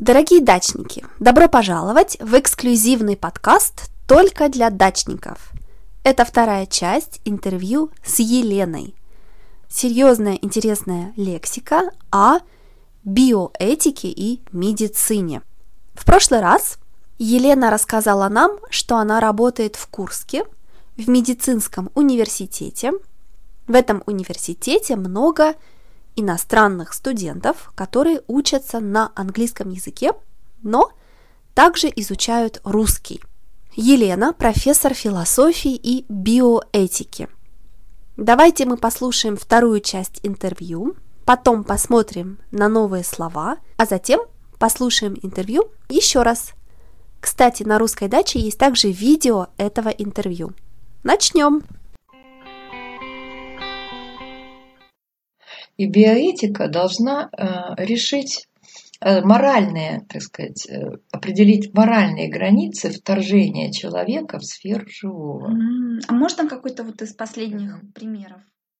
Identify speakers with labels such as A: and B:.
A: Дорогие дачники, добро пожаловать в эксклюзивный подкаст только для дачников. Это вторая часть интервью с Еленой. Серьезная интересная лексика о биоэтике и медицине. В прошлый раз Елена рассказала нам, что она работает в Курске, в медицинском университете. В этом университете много иностранных студентов, которые учатся на английском языке, но также изучают русский. Елена – профессор философии и биоэтики. Давайте мы послушаем вторую часть интервью, потом посмотрим на новые слова, а затем послушаем интервью еще раз. Кстати, на русской даче есть также видео этого интервью. Начнем!
B: И биоэтика должна э, решить э, моральные, так сказать, э, определить моральные границы вторжения человека в сферу живого.
C: А можно какой-то вот из последних примеров?